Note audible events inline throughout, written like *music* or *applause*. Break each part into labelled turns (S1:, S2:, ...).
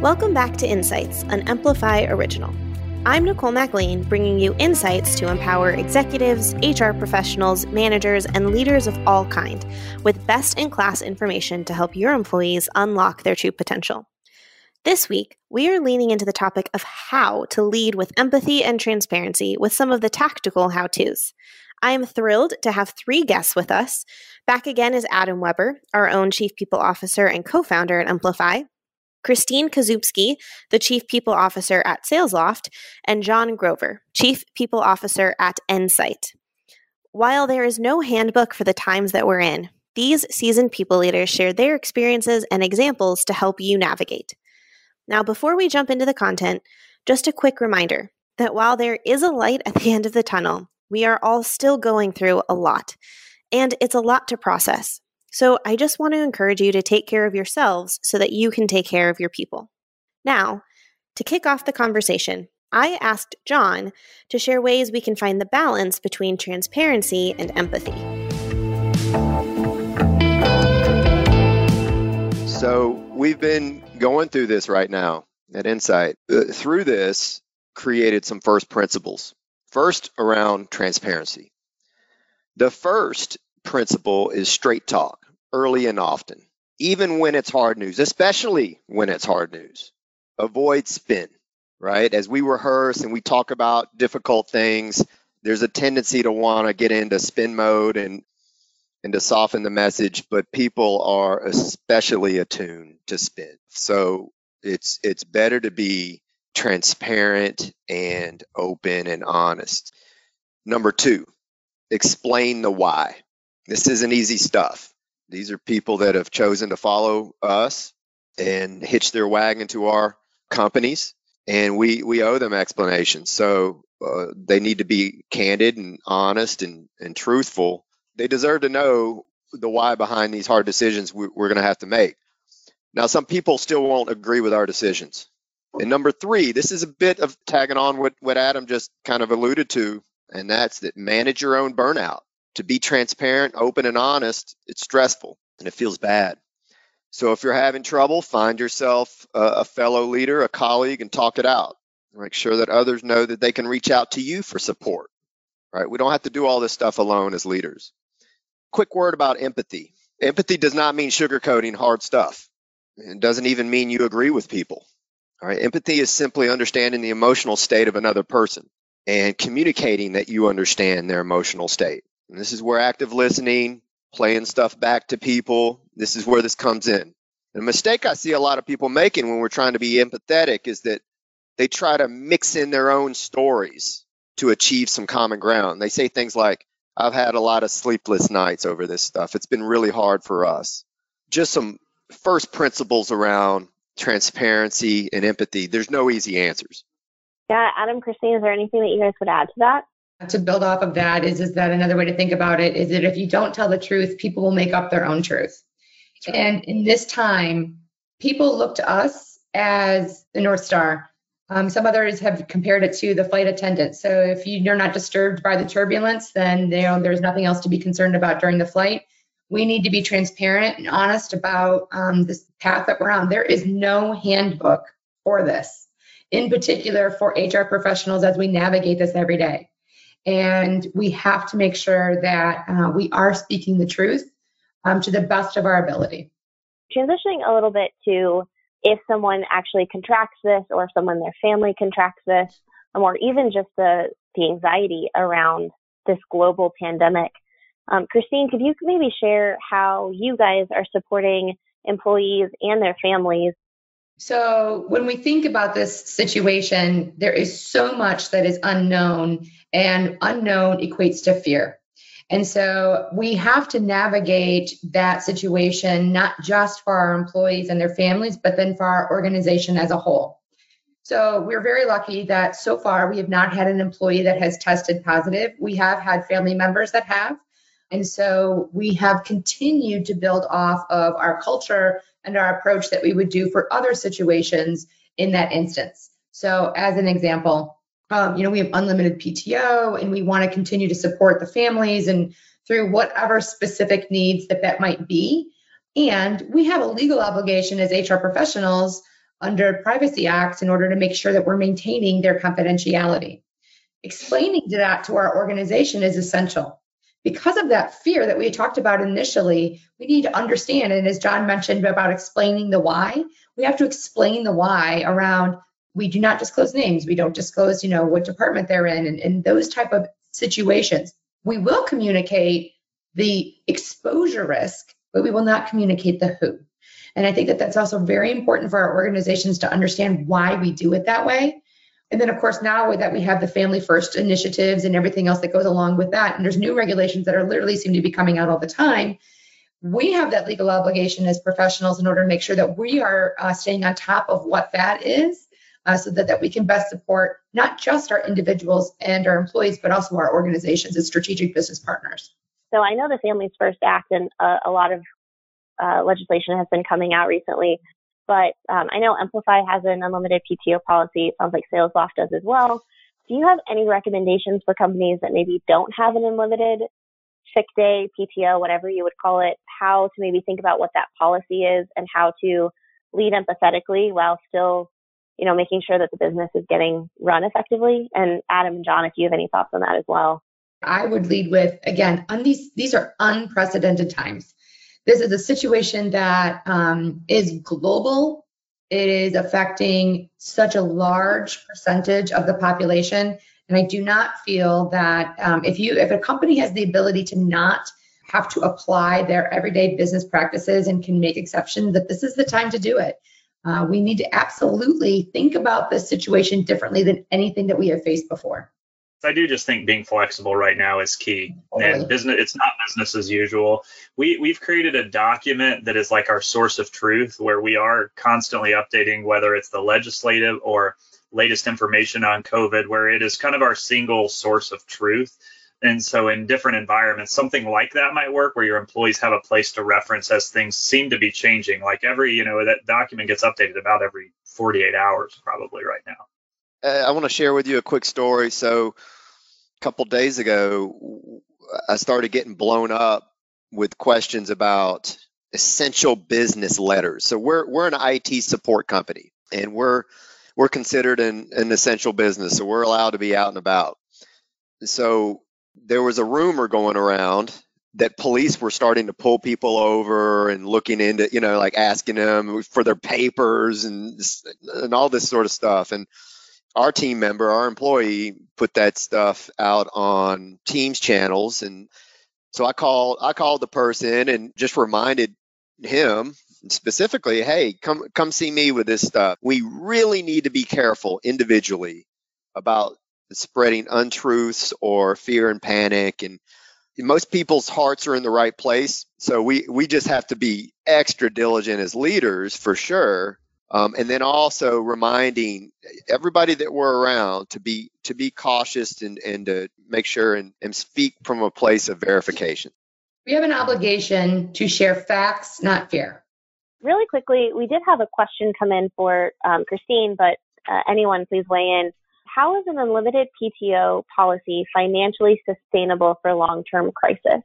S1: Welcome back to Insights, an Emplify original. I'm Nicole MacLean, bringing you insights to empower executives, HR professionals, managers, and leaders of all kind with best in class information to help your employees unlock their true potential. This week, we are leaning into the topic of how to lead with empathy and transparency with some of the tactical how to's. I am thrilled to have three guests with us. Back again is Adam Weber, our own Chief People Officer and co founder at Emplify. Christine Kaszubski, the Chief People Officer at SalesLoft, and John Grover, Chief People Officer at Ensight. While there is no handbook for the times that we're in, these seasoned people leaders share their experiences and examples to help you navigate. Now, before we jump into the content, just a quick reminder that while there is a light at the end of the tunnel, we are all still going through a lot, and it's a lot to process. So I just want to encourage you to take care of yourselves so that you can take care of your people. Now, to kick off the conversation, I asked John to share ways we can find the balance between transparency and empathy.
S2: So, we've been going through this right now at Insight. Uh, through this, created some first principles. First, around transparency. The first principle is straight talk early and often, even when it's hard news, especially when it's hard news. Avoid spin, right? As we rehearse and we talk about difficult things, there's a tendency to want to get into spin mode and and to soften the message, but people are especially attuned to spin. So it's it's better to be transparent and open and honest. Number 2, explain the why. This isn't easy stuff. These are people that have chosen to follow us and hitch their wagon to our companies, and we we owe them explanations. So uh, they need to be candid and honest and and truthful. They deserve to know the why behind these hard decisions we, we're going to have to make. Now, some people still won't agree with our decisions. And number three, this is a bit of tagging on what, what Adam just kind of alluded to, and that's that manage your own burnout to be transparent, open, and honest, it's stressful and it feels bad. So if you're having trouble, find yourself a, a fellow leader, a colleague, and talk it out. Make sure that others know that they can reach out to you for support. Right? We don't have to do all this stuff alone as leaders. Quick word about empathy. Empathy does not mean sugarcoating hard stuff. It doesn't even mean you agree with people. All right. Empathy is simply understanding the emotional state of another person and communicating that you understand their emotional state. And this is where active listening, playing stuff back to people, this is where this comes in. The mistake I see a lot of people making when we're trying to be empathetic is that they try to mix in their own stories to achieve some common ground. They say things like, I've had a lot of sleepless nights over this stuff. It's been really hard for us. Just some first principles around transparency and empathy. There's no easy answers.
S3: Yeah, Adam, Christine, is there anything that you guys would add to that?
S4: to build off of that is is that another way to think about it is that if you don't tell the truth people will make up their own truth. Right. and in this time people look to us as the north star. Um, some others have compared it to the flight attendant. So if you're not disturbed by the turbulence then you know, there's nothing else to be concerned about during the flight. We need to be transparent and honest about um, this path that we're on. There is no handbook for this in particular for hr professionals as we navigate this every day and we have to make sure that uh, we are speaking the truth um, to the best of our ability.
S3: Transitioning a little bit to if someone actually contracts this or if someone their family contracts this, um, or even just the, the anxiety around this global pandemic. Um, Christine, could you maybe share how you guys are supporting employees and their families
S4: so, when we think about this situation, there is so much that is unknown, and unknown equates to fear. And so, we have to navigate that situation not just for our employees and their families, but then for our organization as a whole. So, we're very lucky that so far we have not had an employee that has tested positive. We have had family members that have. And so we have continued to build off of our culture and our approach that we would do for other situations in that instance. So, as an example, um, you know, we have unlimited PTO and we want to continue to support the families and through whatever specific needs that that might be. And we have a legal obligation as HR professionals under Privacy Acts in order to make sure that we're maintaining their confidentiality. Explaining that to our organization is essential. Because of that fear that we talked about initially, we need to understand, and as John mentioned about explaining the why, we have to explain the why around we do not disclose names, we don't disclose, you know, what department they're in, and, and those type of situations. We will communicate the exposure risk, but we will not communicate the who. And I think that that's also very important for our organizations to understand why we do it that way. And then, of course, now that we have the family first initiatives and everything else that goes along with that, and there's new regulations that are literally seem to be coming out all the time, we have that legal obligation as professionals in order to make sure that we are uh, staying on top of what that is uh, so that, that we can best support not just our individuals and our employees, but also our organizations as strategic business partners.
S3: So I know the Families First Act and a lot of uh, legislation has been coming out recently. But um, I know Emplify has an unlimited PTO policy. It sounds like SalesLoft does as well. Do you have any recommendations for companies that maybe don't have an unlimited sick day, PTO, whatever you would call it, how to maybe think about what that policy is and how to lead empathetically while still, you know, making sure that the business is getting run effectively? And Adam and John, if you have any thoughts on that as well.
S4: I would lead with again, on these these are unprecedented times. This is a situation that um, is global. It is affecting such a large percentage of the population. And I do not feel that um, if you if a company has the ability to not have to apply their everyday business practices and can make exceptions, that this is the time to do it. Uh, we need to absolutely think about this situation differently than anything that we have faced before.
S5: I do just think being flexible right now is key. And business it's not business as usual. We we've created a document that is like our source of truth where we are constantly updating whether it's the legislative or latest information on COVID, where it is kind of our single source of truth. And so in different environments, something like that might work where your employees have a place to reference as things seem to be changing. Like every, you know, that document gets updated about every 48 hours probably right now.
S2: Uh, I want to share with you a quick story. So, couple days ago, I started getting blown up with questions about essential business letters. So we're we're an IT support company, and we're we're considered an, an essential business, so we're allowed to be out and about. So there was a rumor going around that police were starting to pull people over and looking into, you know, like asking them for their papers and and all this sort of stuff. And our team member, our employee, put that stuff out on Teams channels, and so I called I called the person and just reminded him specifically, hey, come come see me with this stuff. We really need to be careful individually about spreading untruths or fear and panic. And most people's hearts are in the right place. So we we just have to be extra diligent as leaders for sure um, and then also reminding everybody that we're around to be to be cautious and, and to make sure and, and speak from a place of verification.
S4: We have an obligation to share facts, not fear.
S3: Really quickly, we did have a question come in for um, Christine, but uh, anyone please weigh in. How is an unlimited PTO policy financially sustainable for long-term crisis?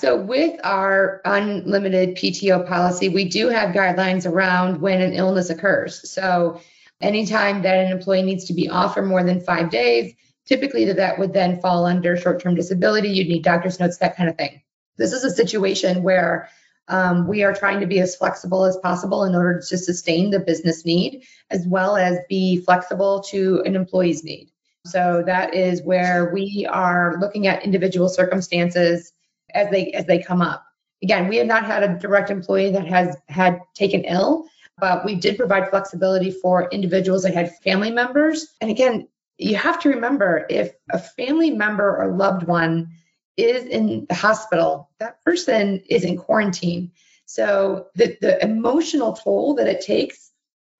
S4: So, with our unlimited PTO policy, we do have guidelines around when an illness occurs. So, anytime that an employee needs to be off for more than five days, typically that would then fall under short term disability. You'd need doctor's notes, that kind of thing. This is a situation where um, we are trying to be as flexible as possible in order to sustain the business need, as well as be flexible to an employee's need. So, that is where we are looking at individual circumstances as they as they come up. Again, we have not had a direct employee that has had taken ill, but we did provide flexibility for individuals that had family members. And again, you have to remember if a family member or loved one is in the hospital, that person is in quarantine. So the, the emotional toll that it takes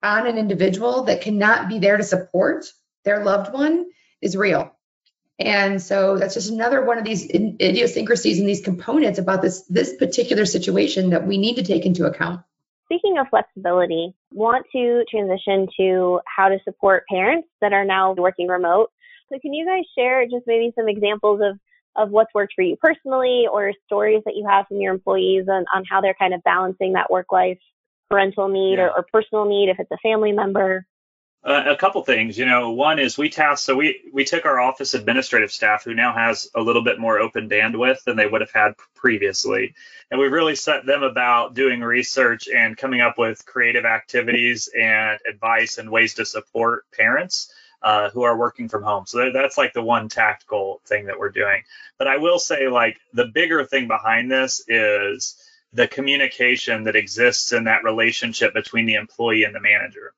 S4: on an individual that cannot be there to support their loved one is real. And so that's just another one of these idiosyncrasies and these components about this this particular situation that we need to take into account.
S3: Speaking of flexibility, want to transition to how to support parents that are now working remote. So can you guys share just maybe some examples of of what's worked for you personally or stories that you have from your employees on, on how they're kind of balancing that work life parental need yeah. or, or personal need if it's a family member?
S5: Uh, a couple things, you know, one is we tasked, so we we took our office administrative staff who now has a little bit more open bandwidth than they would have had previously, and we really set them about doing research and coming up with creative activities and advice and ways to support parents uh, who are working from home. So that's like the one tactical thing that we're doing. But I will say, like the bigger thing behind this is the communication that exists in that relationship between the employee and the manager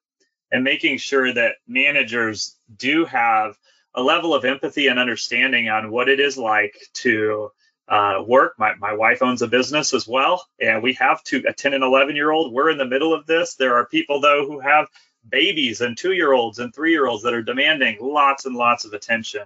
S5: and making sure that managers do have a level of empathy and understanding on what it is like to uh, work. My, my wife owns a business as well, and we have two, a 10 and 11 year old. We're in the middle of this. There are people, though, who have babies and two year olds and three year olds that are demanding lots and lots of attention.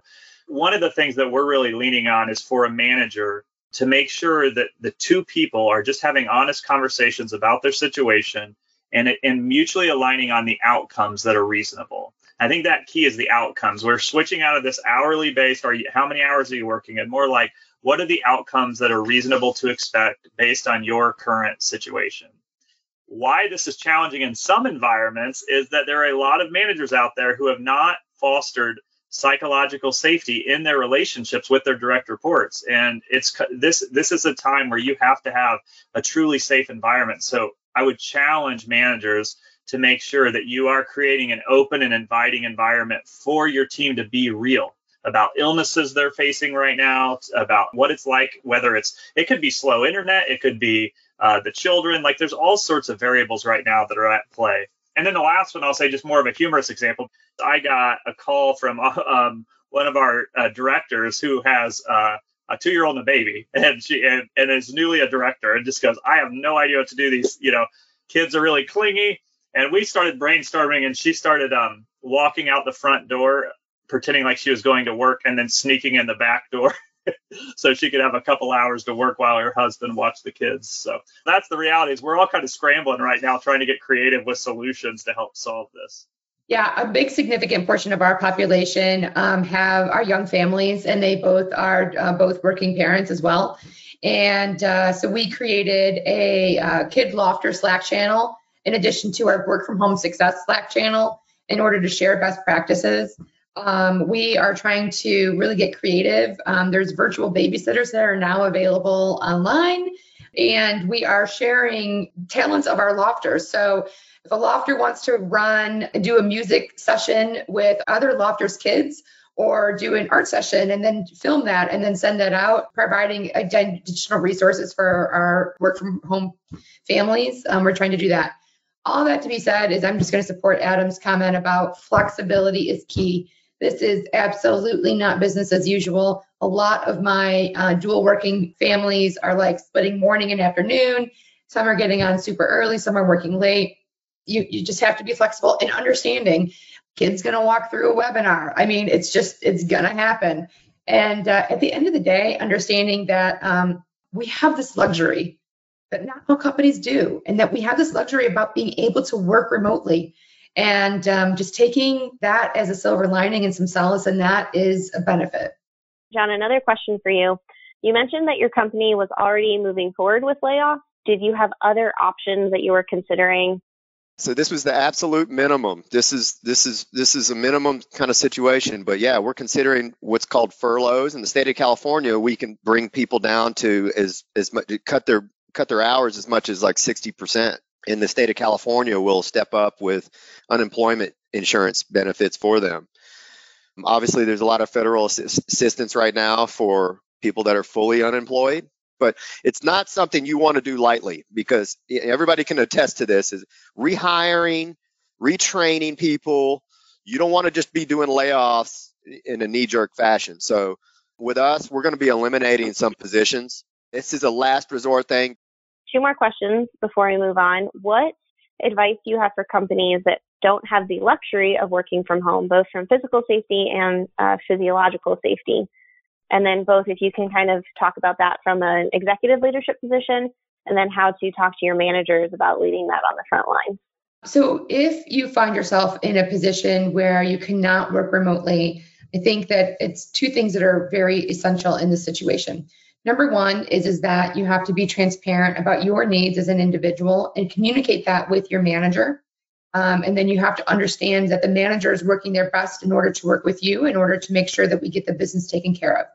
S5: One of the things that we're really leaning on is for a manager to make sure that the two people are just having honest conversations about their situation and, and mutually aligning on the outcomes that are reasonable. I think that key is the outcomes. We're switching out of this hourly based, or how many hours are you working, and more like what are the outcomes that are reasonable to expect based on your current situation. Why this is challenging in some environments is that there are a lot of managers out there who have not fostered psychological safety in their relationships with their direct reports and it's this this is a time where you have to have a truly safe environment so I would challenge managers to make sure that you are creating an open and inviting environment for your team to be real about illnesses they're facing right now, about what it's like, whether it's, it could be slow internet, it could be uh, the children, like there's all sorts of variables right now that are at play. And then the last one, I'll say just more of a humorous example. I got a call from *laughs* um, one of our uh, directors who has uh, a two year old and a baby, and she and, and is newly a director, and just goes, I have no idea what to do. These you know kids are really clingy, and we started brainstorming, and she started um, walking out the front door, pretending like she was going to work, and then sneaking in the back door. *laughs* so she could have a couple hours to work while her husband watched the kids. So that's the reality is we're all kind of scrambling right now trying to get creative with solutions to help solve this.
S4: Yeah, a big significant portion of our population um, have our young families, and they both are uh, both working parents as well. And uh, so we created a uh, Kid Lofter Slack channel in addition to our Work from Home Success Slack channel in order to share best practices. Um, we are trying to really get creative. Um, there's virtual babysitters that are now available online, and we are sharing talents of our lofters. So if a lofter wants to run, do a music session with other lofters kids, or do an art session and then film that and then send that out, providing additional resources for our work from home families. Um, we're trying to do that. All that to be said is I'm just going to support Adam's comment about flexibility is key. This is absolutely not business as usual. A lot of my uh, dual working families are like splitting morning and afternoon. Some are getting on super early, some are working late you, you just have to be flexible and understanding kids going to walk through a webinar. I mean it's just it's going to happen. And uh, at the end of the day understanding that um, we have this luxury that not all companies do and that we have this luxury about being able to work remotely. And um, just taking that as a silver lining and some solace in that is a benefit.
S3: John another question for you. You mentioned that your company was already moving forward with layoffs. Did you have other options that you were considering
S2: so this was the absolute minimum. This is this is this is a minimum kind of situation. But yeah, we're considering what's called furloughs in the state of California. We can bring people down to as as much cut their cut their hours as much as like 60%. In the state of California, will step up with unemployment insurance benefits for them. Obviously, there's a lot of federal assistance right now for people that are fully unemployed but it's not something you want to do lightly because everybody can attest to this is rehiring retraining people you don't want to just be doing layoffs in a knee-jerk fashion. So with us we're going to be eliminating some positions. This is a last resort thing.
S3: Two more questions before we move on. What advice do you have for companies that don't have the luxury of working from home both from physical safety and uh, physiological safety and then both if you can kind of talk about that from an executive leadership position and then how to talk to your managers about leading that on the front line.
S4: So if you find yourself in a position where you cannot work remotely, I think that it's two things that are very essential in this situation. Number one is, is that you have to be transparent about your needs as an individual and communicate that with your manager. Um, and then you have to understand that the manager is working their best in order to work with you in order to make sure that we get the business taken care of.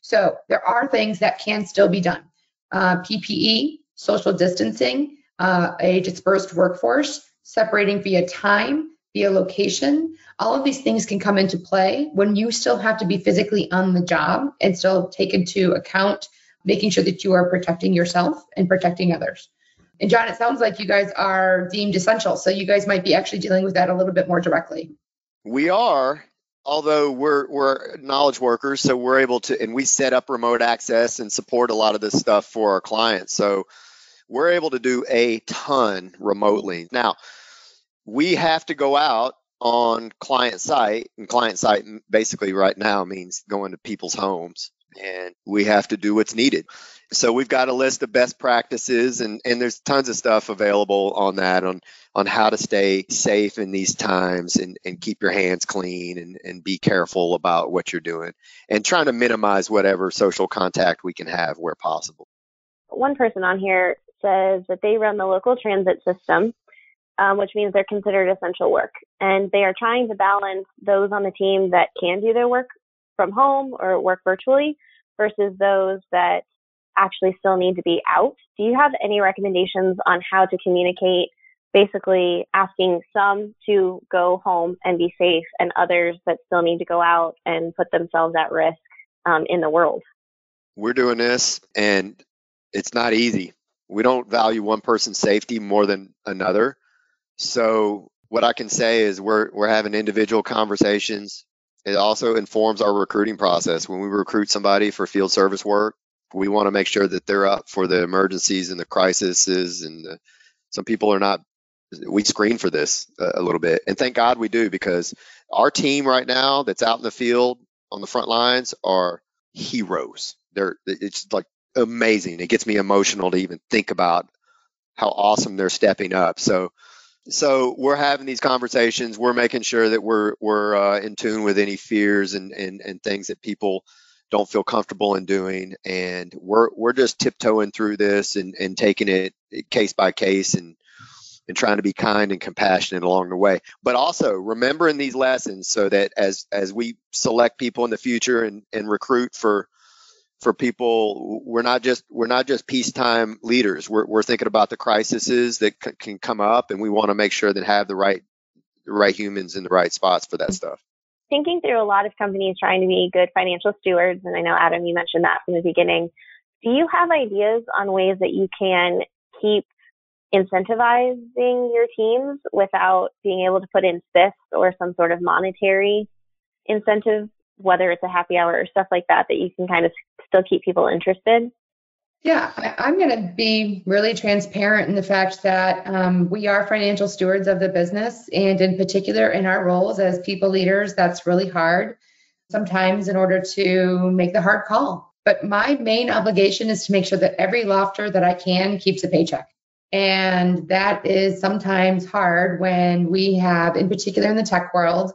S4: So there are things that can still be done. Uh, PPE, social distancing, uh, a dispersed workforce, separating via time, via location. All of these things can come into play when you still have to be physically on the job and still take into account making sure that you are protecting yourself and protecting others. And John, it sounds like you guys are deemed essential. So you guys might be actually dealing with that a little bit more directly.
S2: We are, although we're we're knowledge workers, so we're able to and we set up remote access and support a lot of this stuff for our clients. So we're able to do a ton remotely. Now, we have to go out on client site, and client site basically right now means going to people's homes, and we have to do what's needed. So we've got a list of best practices, and, and there's tons of stuff available on that on on how to stay safe in these times and, and keep your hands clean and, and be careful about what you're doing and trying to minimize whatever social contact we can have where possible.
S3: One person on here says that they run the local transit system um, which means they're considered essential work. And they are trying to balance those on the team that can do their work from home or work virtually versus those that actually still need to be out. Do you have any recommendations on how to communicate? Basically, asking some to go home and be safe, and others that still need to go out and put themselves at risk um, in the world.
S2: We're doing this, and it's not easy. We don't value one person's safety more than another. So what I can say is we're we're having individual conversations. It also informs our recruiting process. When we recruit somebody for field service work, we want to make sure that they're up for the emergencies and the crises. And the, some people are not. We screen for this a, a little bit, and thank God we do because our team right now that's out in the field on the front lines are heroes. They're it's like amazing. It gets me emotional to even think about how awesome they're stepping up. So so we're having these conversations. We're making sure that we're we're uh, in tune with any fears and, and and things that people don't feel comfortable in doing, and we're we're just tiptoeing through this and and taking it case by case and and trying to be kind and compassionate along the way. But also remembering these lessons so that as as we select people in the future and and recruit for for people we're not just we're not just peacetime leaders. We're, we're thinking about the crises that c- can come up and we want to make sure that have the right the right humans in the right spots for that mm-hmm. stuff
S3: thinking through a lot of companies trying to be good financial stewards and i know adam you mentioned that from the beginning do you have ideas on ways that you can keep incentivizing your teams without being able to put in spiffs or some sort of monetary incentive whether it's a happy hour or stuff like that, that you can kind of still keep people interested?
S4: Yeah, I'm going to be really transparent in the fact that um, we are financial stewards of the business. And in particular, in our roles as people leaders, that's really hard sometimes in order to make the hard call. But my main obligation is to make sure that every lofter that I can keeps a paycheck. And that is sometimes hard when we have, in particular in the tech world,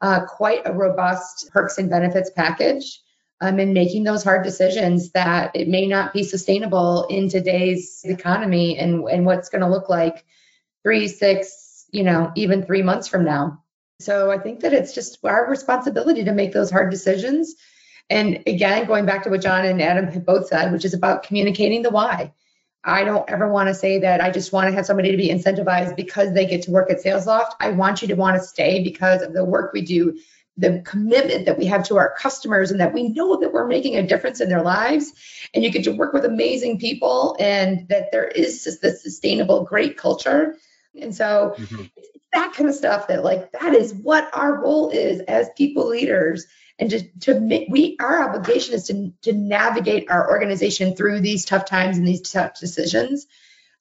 S4: uh, quite a robust perks and benefits package um, and making those hard decisions that it may not be sustainable in today's economy and, and what's going to look like three, six, you know, even three months from now. So I think that it's just our responsibility to make those hard decisions. And again, going back to what John and Adam have both said, which is about communicating the why. I don't ever want to say that I just want to have somebody to be incentivized because they get to work at SalesLoft. I want you to want to stay because of the work we do, the commitment that we have to our customers, and that we know that we're making a difference in their lives. And you get to work with amazing people, and that there is just this sustainable, great culture. And so mm-hmm. it's that kind of stuff that, like, that is what our role is as people leaders and to, to make, we our obligation is to, to navigate our organization through these tough times and these tough decisions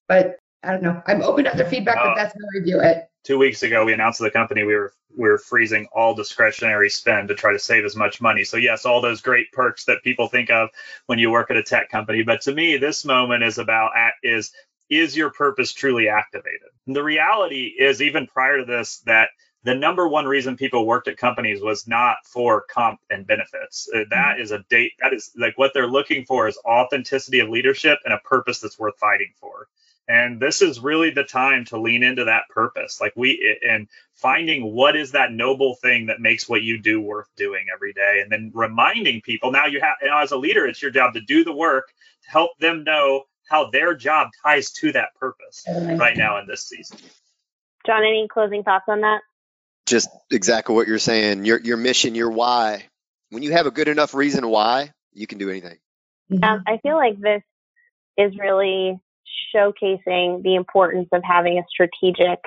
S4: but i don't know i'm open to other feedback uh, but that's how i view it
S5: two weeks ago we announced to the company we were we were freezing all discretionary spend to try to save as much money so yes all those great perks that people think of when you work at a tech company but to me this moment is about is is your purpose truly activated and the reality is even prior to this that the number one reason people worked at companies was not for comp and benefits. Uh, that is a date. That is like what they're looking for is authenticity of leadership and a purpose that's worth fighting for. And this is really the time to lean into that purpose. Like we and finding what is that noble thing that makes what you do worth doing every day, and then reminding people. Now you have, you know, as a leader, it's your job to do the work to help them know how their job ties to that purpose right now in this season.
S3: John, any closing thoughts on that?
S2: Just exactly what you're saying. Your your mission, your why. When you have a good enough reason why, you can do anything.
S3: Um, I feel like this is really showcasing the importance of having a strategic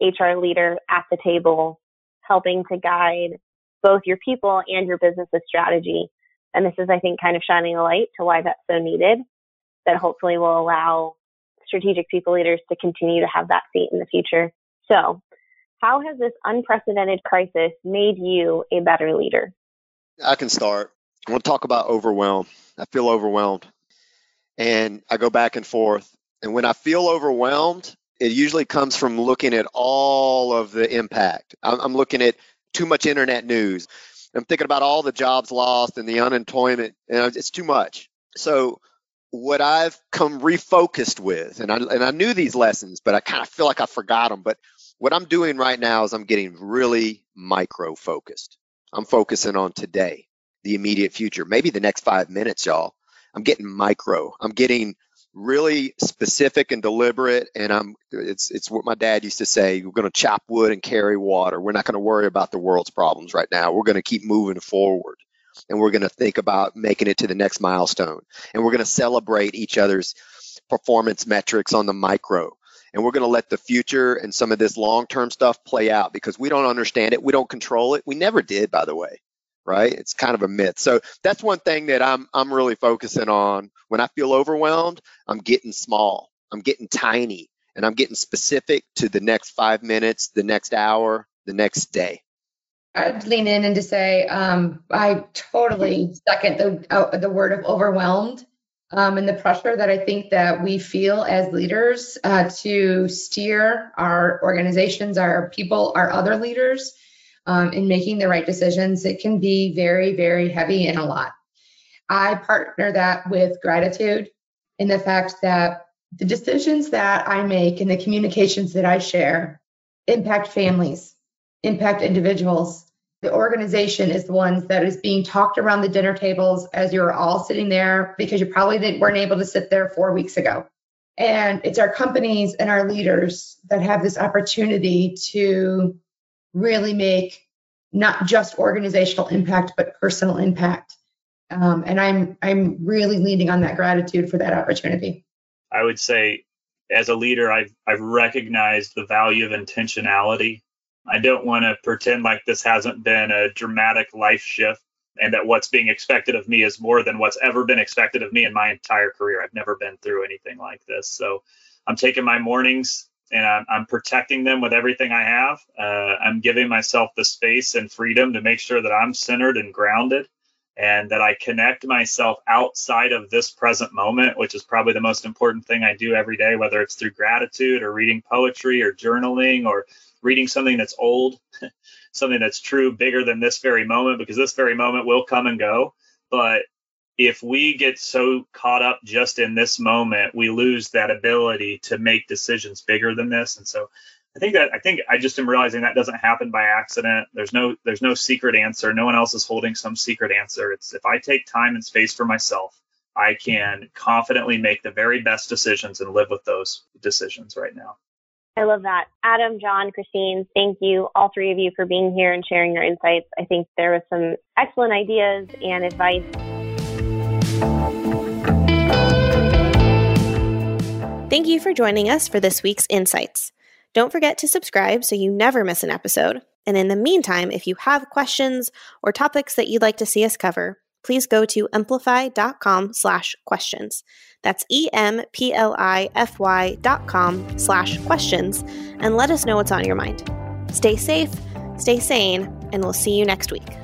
S3: HR leader at the table, helping to guide both your people and your business's strategy. And this is, I think, kind of shining a light to why that's so needed, that hopefully will allow strategic people leaders to continue to have that seat in the future. So, how has this unprecedented crisis made you a better leader?
S2: I can start. I want to talk about overwhelmed. I feel overwhelmed. And I go back and forth. And when I feel overwhelmed, it usually comes from looking at all of the impact. I'm, I'm looking at too much internet news. I'm thinking about all the jobs lost and the unemployment, and it's too much. So what I've come refocused with, and I and I knew these lessons, but I kind of feel like I forgot them. But what I'm doing right now is I'm getting really micro focused. I'm focusing on today, the immediate future, maybe the next five minutes, y'all. I'm getting micro. I'm getting really specific and deliberate and i'm it's it's what my dad used to say we're going to chop wood and carry water. We're not going to worry about the world's problems right now. We're going to keep moving forward and we're going to think about making it to the next milestone and we're going to celebrate each other's performance metrics on the micro and we're going to let the future and some of this long-term stuff play out because we don't understand it. We don't control it. We never did by the way right? It's kind of a myth. So that's one thing that i'm i'm really focusing on. When i feel overwhelmed i'm getting small. I'm getting tiny and i'm getting specific to the next five minutes the next hour the next day.
S4: I'd lean in and to say um, I totally second the uh, the word of overwhelmed um, and the pressure that I think that we feel as leaders uh, to steer our organizations, our people, our other leaders um, in making the right decisions. It can be very, very heavy and a lot. I partner that with gratitude in the fact that the decisions that I make and the communications that I share impact families, impact individuals. The organization is the ones that is being talked around the dinner tables as you're all sitting there because you probably weren't able to sit there four weeks ago. And it's our companies and our leaders that have this opportunity to really make not just organizational impact, but personal impact. Um, and I'm I'm really leaning on that gratitude for that opportunity.
S5: I would say, as a leader, I've I've recognized the value of intentionality. I don't want to pretend like this hasn't been a dramatic life shift and that what's being expected of me is more than what's ever been expected of me in my entire career. I've never been through anything like this. So I'm taking my mornings and I'm, I'm, protecting them with everything I have. Uh, I'm giving myself the space and freedom to make sure that I'm centered and grounded and that I connect myself outside of this present moment, which is probably the most important thing I do every day, whether it's through gratitude or reading poetry or journaling or reading something that's old, *laughs* something that's true, bigger than this very moment, because this very moment will come and go. But if we get so caught up just in this moment, we lose that ability to make decisions bigger than this. And so I think that I think I just am realizing that doesn't happen by accident. There's no there's no secret answer. No one else is holding some secret answer. It's if I take time and space for myself, I can confidently make the very best decisions and live with those decisions right now.
S3: I love that. Adam, John, Christine, thank you, all three of you, for being here and sharing your insights. I think there was some excellent ideas and advice
S1: Thank you for joining us for this week's Insights. Don't forget to subscribe so you never miss an episode. And in the meantime, if you have questions or topics that you'd like to see us cover, please go to emplify.com slash questions. That's E-M-P-L-I-F-Y dot com slash questions and let us know what's on your mind. Stay safe, stay sane, and we'll see you next week.